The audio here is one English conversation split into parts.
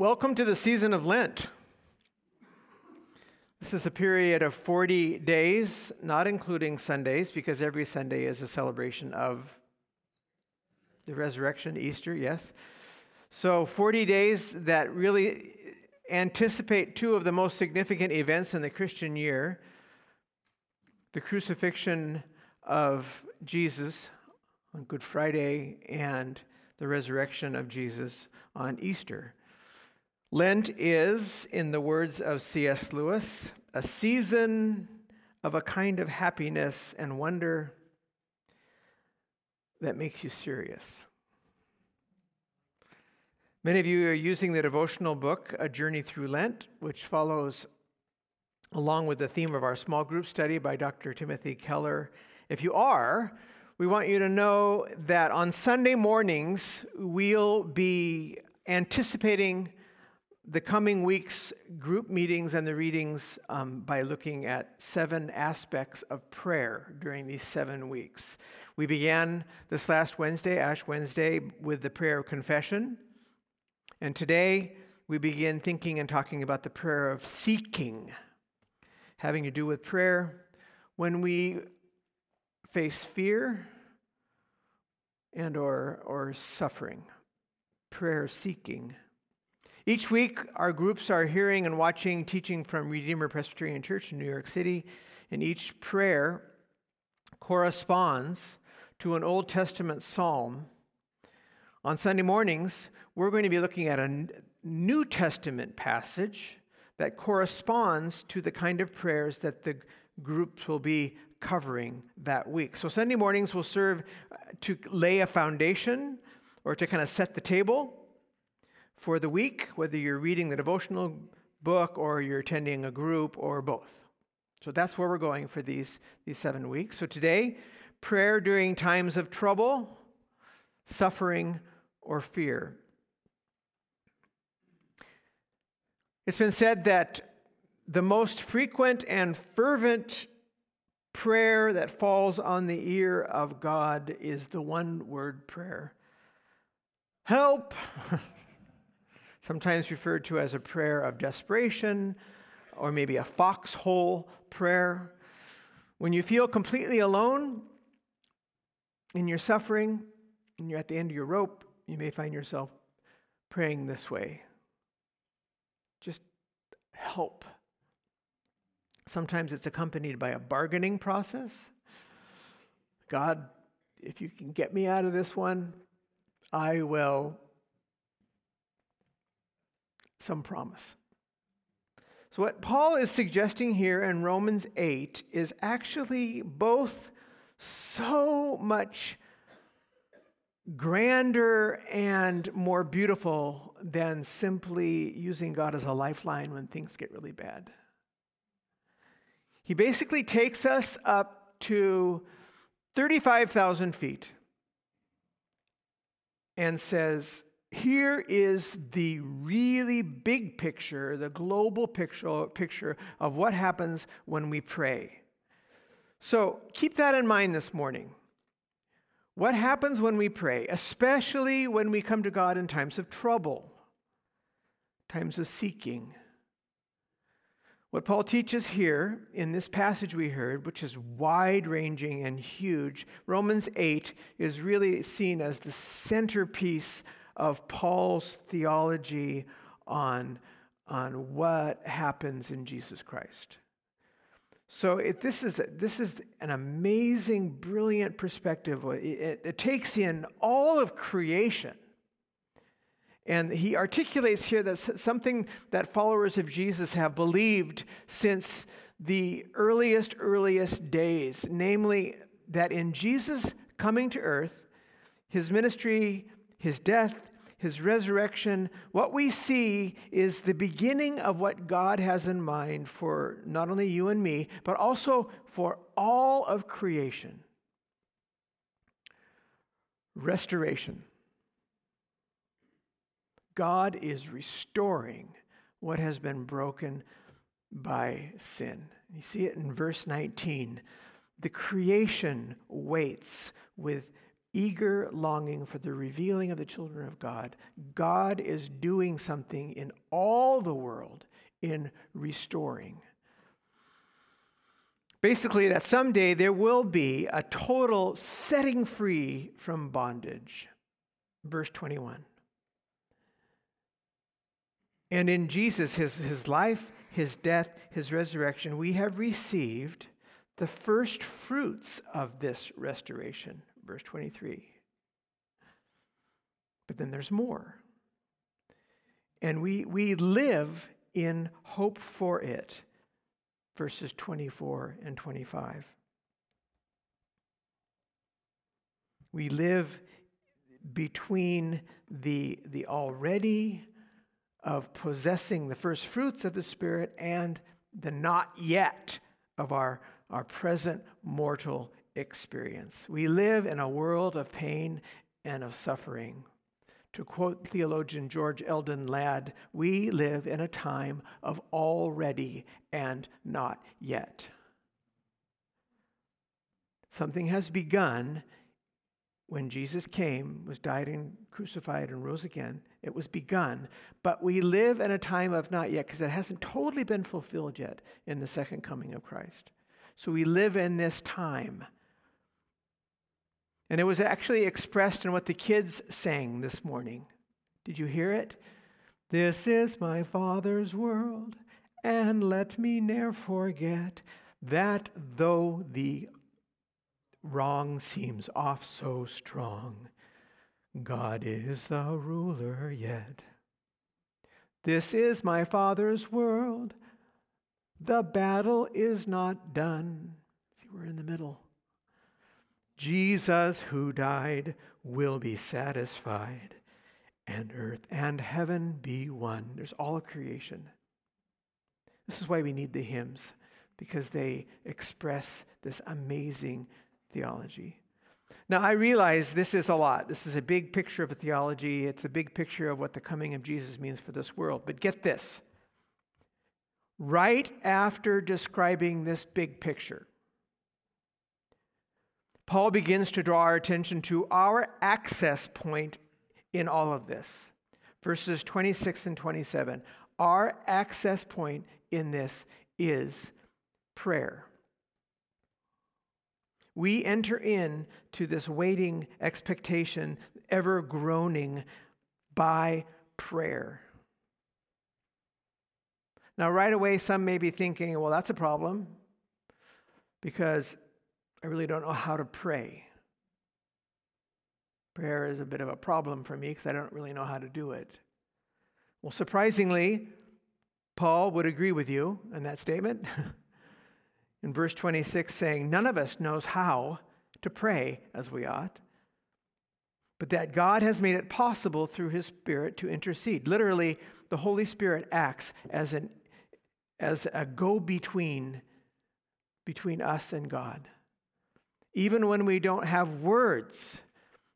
Welcome to the season of Lent. This is a period of 40 days, not including Sundays, because every Sunday is a celebration of the resurrection, Easter, yes. So, 40 days that really anticipate two of the most significant events in the Christian year the crucifixion of Jesus on Good Friday and the resurrection of Jesus on Easter. Lent is, in the words of C.S. Lewis, a season of a kind of happiness and wonder that makes you serious. Many of you are using the devotional book, A Journey Through Lent, which follows along with the theme of our small group study by Dr. Timothy Keller. If you are, we want you to know that on Sunday mornings, we'll be anticipating the coming week's group meetings and the readings um, by looking at seven aspects of prayer during these seven weeks. We began this last Wednesday, Ash Wednesday, with the prayer of confession. And today we begin thinking and talking about the prayer of seeking, having to do with prayer when we face fear and or, or suffering, prayer seeking. Each week, our groups are hearing and watching teaching from Redeemer Presbyterian Church in New York City, and each prayer corresponds to an Old Testament psalm. On Sunday mornings, we're going to be looking at a New Testament passage that corresponds to the kind of prayers that the groups will be covering that week. So, Sunday mornings will serve uh, to lay a foundation or to kind of set the table for the week, whether you're reading the devotional book or you're attending a group or both. So that's where we're going for these, these seven weeks. So today, prayer during times of trouble, suffering, or fear. It's been said that the most frequent and fervent prayer that falls on the ear of God is the one word prayer Help! sometimes referred to as a prayer of desperation or maybe a foxhole prayer. When you feel completely alone in your suffering and you're at the end of your rope, you may find yourself praying this way just help. Sometimes it's accompanied by a bargaining process. God, if you can get me out of this one, I will some promise. So, what Paul is suggesting here in Romans 8 is actually both so much grander and more beautiful than simply using God as a lifeline when things get really bad. He basically takes us up to 35,000 feet and says, here is the really big picture, the global picture, picture of what happens when we pray. So keep that in mind this morning. What happens when we pray, especially when we come to God in times of trouble, times of seeking? What Paul teaches here in this passage we heard, which is wide ranging and huge, Romans 8 is really seen as the centerpiece of Paul's theology on, on what happens in Jesus Christ. So it, this, is, this is an amazing, brilliant perspective. It, it, it takes in all of creation. And he articulates here that something that followers of Jesus have believed since the earliest, earliest days, namely that in Jesus coming to earth, his ministry, his death, his resurrection, what we see is the beginning of what God has in mind for not only you and me, but also for all of creation restoration. God is restoring what has been broken by sin. You see it in verse 19. The creation waits with eager longing for the revealing of the children of God. God is doing something in all the world in restoring. Basically, that someday there will be a total setting free from bondage. Verse 21. And in Jesus, his, his life, his death, his resurrection, we have received the first fruits of this restoration. Verse 23. But then there's more. And we, we live in hope for it. Verses 24 and 25. We live between the, the already of possessing the first fruits of the Spirit and the not yet of our, our present mortal experience. We live in a world of pain and of suffering. To quote theologian George Eldon Ladd, we live in a time of already and not yet. Something has begun when Jesus came, was died and crucified and rose again. It was begun, but we live in a time of not yet because it hasn't totally been fulfilled yet in the second coming of Christ. So we live in this time. And it was actually expressed in what the kids sang this morning. Did you hear it? This is my Father's world, and let me ne'er forget that though the wrong seems off so strong, God is the ruler yet. This is my Father's world. The battle is not done. See, we're in the middle. Jesus, who died, will be satisfied, and earth and heaven be one. There's all of creation. This is why we need the hymns, because they express this amazing theology. Now, I realize this is a lot. This is a big picture of a theology. It's a big picture of what the coming of Jesus means for this world. But get this right after describing this big picture, Paul begins to draw our attention to our access point in all of this. Verses 26 and 27. Our access point in this is prayer. We enter in to this waiting expectation, ever groaning by prayer. Now, right away, some may be thinking, well, that's a problem because I really don't know how to pray. Prayer is a bit of a problem for me because I don't really know how to do it. Well, surprisingly, Paul would agree with you in that statement. in verse 26, saying, None of us knows how to pray as we ought, but that God has made it possible through his Spirit to intercede. Literally, the Holy Spirit acts as, an, as a go between between us and God. Even when we don't have words,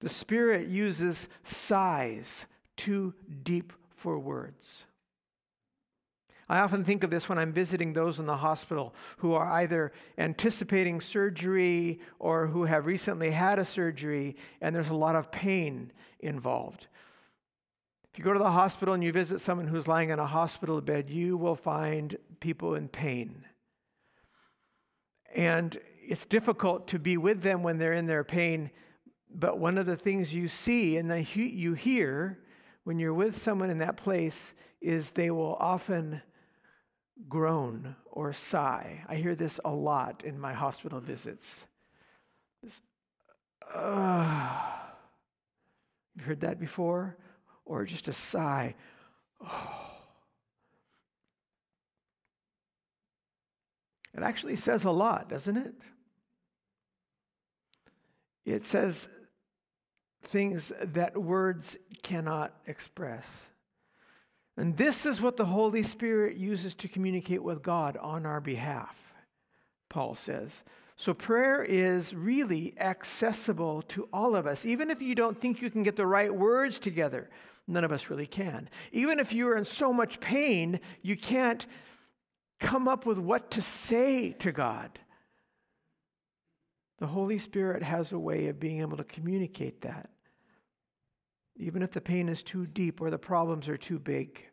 the Spirit uses sighs too deep for words. I often think of this when I'm visiting those in the hospital who are either anticipating surgery or who have recently had a surgery and there's a lot of pain involved. If you go to the hospital and you visit someone who's lying in a hospital bed, you will find people in pain. And it's difficult to be with them when they're in their pain. But one of the things you see and you hear when you're with someone in that place is they will often groan or sigh. I hear this a lot in my hospital visits. This, uh, you've heard that before? Or just a sigh. Oh. It actually says a lot, doesn't it? It says things that words cannot express. And this is what the Holy Spirit uses to communicate with God on our behalf, Paul says. So prayer is really accessible to all of us. Even if you don't think you can get the right words together, none of us really can. Even if you're in so much pain, you can't come up with what to say to God. The Holy Spirit has a way of being able to communicate that, even if the pain is too deep or the problems are too big.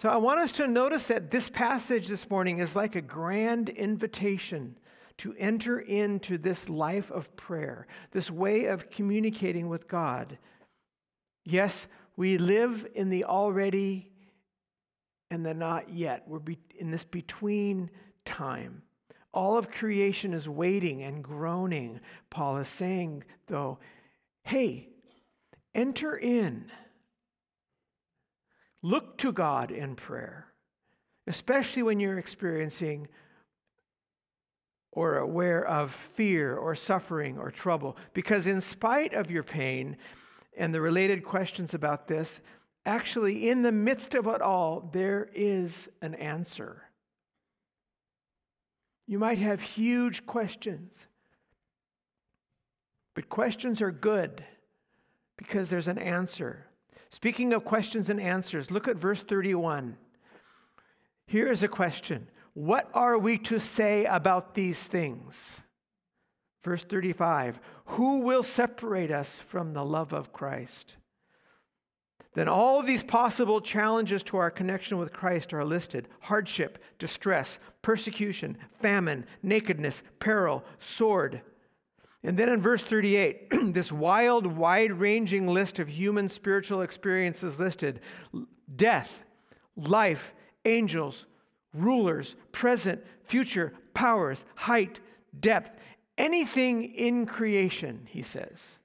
So I want us to notice that this passage this morning is like a grand invitation to enter into this life of prayer, this way of communicating with God. Yes, we live in the already and the not yet. We're in this between time. All of creation is waiting and groaning. Paul is saying, though, hey, enter in. Look to God in prayer, especially when you're experiencing or aware of fear or suffering or trouble. Because, in spite of your pain and the related questions about this, actually, in the midst of it all, there is an answer. You might have huge questions, but questions are good because there's an answer. Speaking of questions and answers, look at verse 31. Here is a question What are we to say about these things? Verse 35 Who will separate us from the love of Christ? Then all these possible challenges to our connection with Christ are listed hardship, distress, persecution, famine, nakedness, peril, sword. And then in verse 38, this wild, wide ranging list of human spiritual experiences listed death, life, angels, rulers, present, future, powers, height, depth, anything in creation, he says.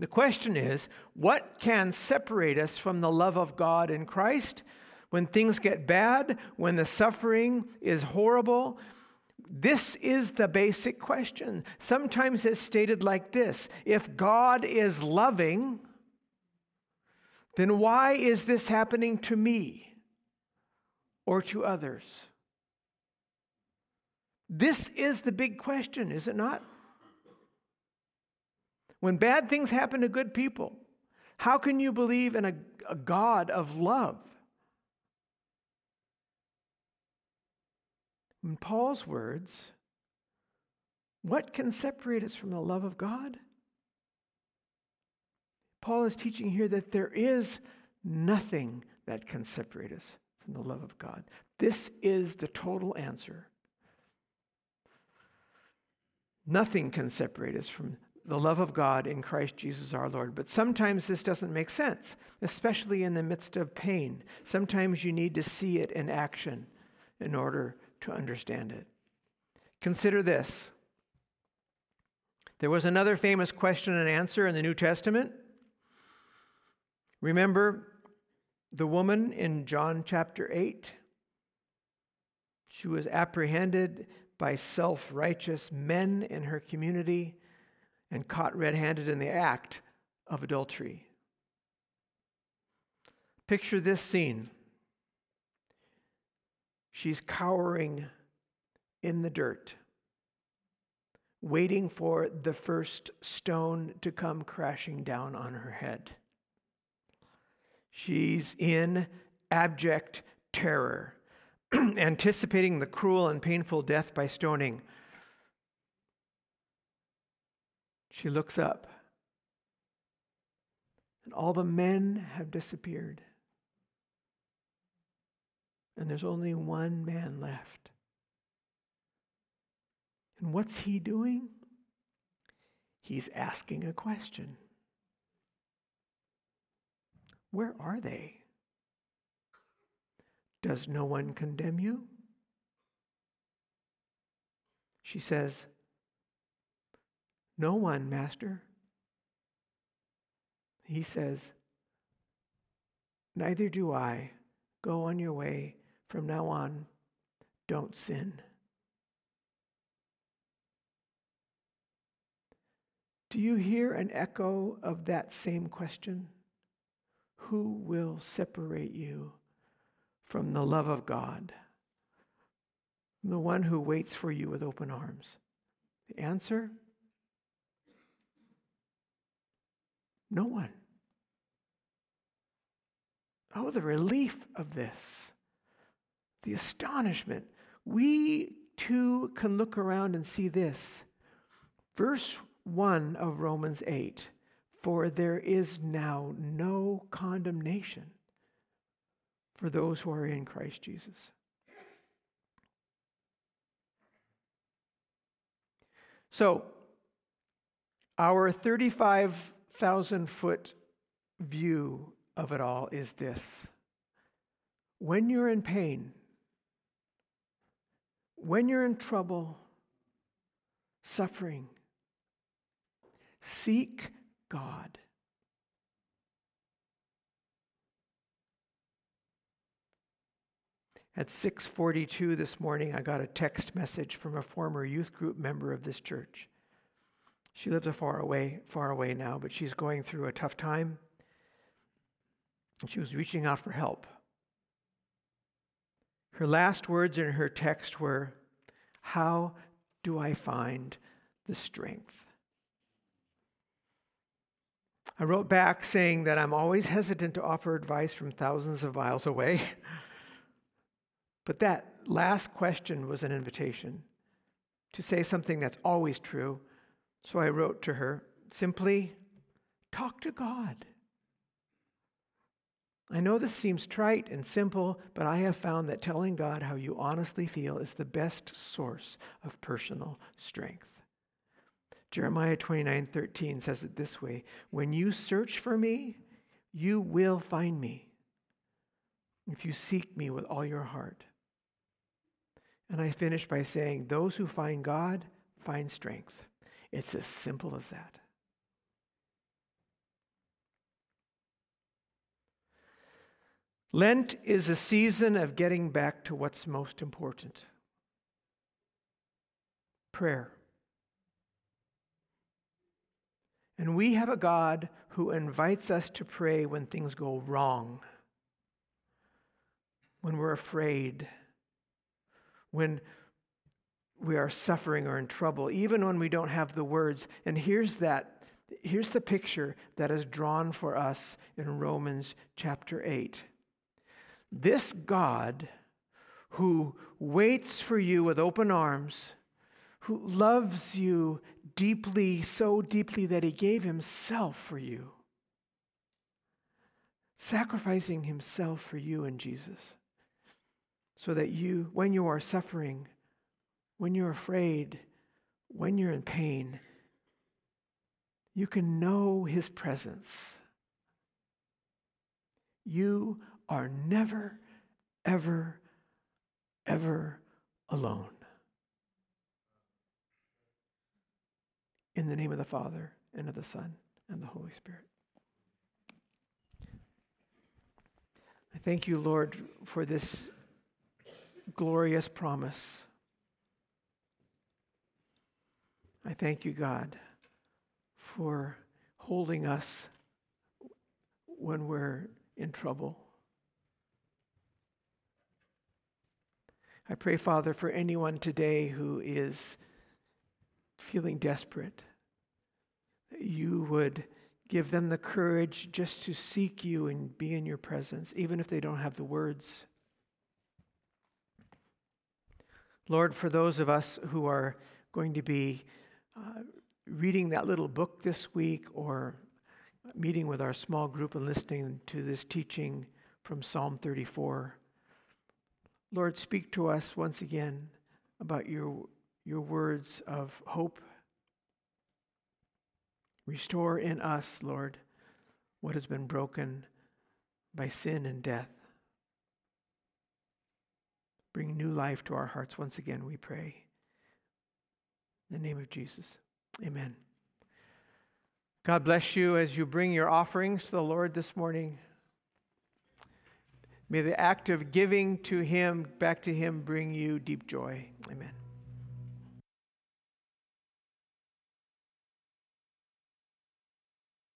The question is what can separate us from the love of God in Christ when things get bad, when the suffering is horrible? This is the basic question. Sometimes it's stated like this If God is loving, then why is this happening to me or to others? This is the big question, is it not? When bad things happen to good people, how can you believe in a, a God of love? In Paul's words, what can separate us from the love of God? Paul is teaching here that there is nothing that can separate us from the love of God. This is the total answer. Nothing can separate us from the love of God in Christ Jesus our Lord. But sometimes this doesn't make sense, especially in the midst of pain. Sometimes you need to see it in action in order to understand it. Consider this. There was another famous question and answer in the New Testament. Remember the woman in John chapter 8? She was apprehended by self righteous men in her community and caught red handed in the act of adultery. Picture this scene. She's cowering in the dirt, waiting for the first stone to come crashing down on her head. She's in abject terror, anticipating the cruel and painful death by stoning. She looks up, and all the men have disappeared. And there's only one man left. And what's he doing? He's asking a question Where are they? Does no one condemn you? She says, no one, Master. He says, Neither do I. Go on your way. From now on, don't sin. Do you hear an echo of that same question? Who will separate you from the love of God? The one who waits for you with open arms. The answer No one. Oh, the relief of this, the astonishment. We too can look around and see this. Verse 1 of Romans 8 For there is now no condemnation for those who are in Christ Jesus. So, our 35,000 foot view of it all is this when you're in pain, when you're in trouble, suffering, seek God. At 6:42 this morning I got a text message from a former youth group member of this church. She lives far away far away now, but she's going through a tough time. And she was reaching out for help. Her last words in her text were, How do I find the strength? I wrote back saying that I'm always hesitant to offer advice from thousands of miles away. but that last question was an invitation to say something that's always true. So I wrote to her simply, talk to God. I know this seems trite and simple, but I have found that telling God how you honestly feel is the best source of personal strength. Jeremiah 29 13 says it this way When you search for me, you will find me if you seek me with all your heart. And I finish by saying, Those who find God find strength. It's as simple as that. Lent is a season of getting back to what's most important prayer. And we have a God who invites us to pray when things go wrong, when we're afraid, when we are suffering or in trouble, even when we don't have the words. And here's that. Here's the picture that is drawn for us in Romans chapter 8. This God who waits for you with open arms, who loves you deeply, so deeply that he gave himself for you, sacrificing himself for you in Jesus, so that you, when you are suffering, when you're afraid, when you're in pain, you can know his presence. You are never, ever, ever alone. In the name of the Father, and of the Son, and the Holy Spirit. I thank you, Lord, for this glorious promise. I thank you, God, for holding us when we're in trouble. I pray, Father, for anyone today who is feeling desperate, that you would give them the courage just to seek you and be in your presence, even if they don't have the words. Lord, for those of us who are going to be uh, reading that little book this week or meeting with our small group and listening to this teaching from Psalm 34, Lord, speak to us once again about your, your words of hope. Restore in us, Lord, what has been broken by sin and death. Bring new life to our hearts once again, we pray. In the name of Jesus, amen. God bless you as you bring your offerings to the Lord this morning. May the act of giving to Him, back to Him, bring you deep joy. Amen.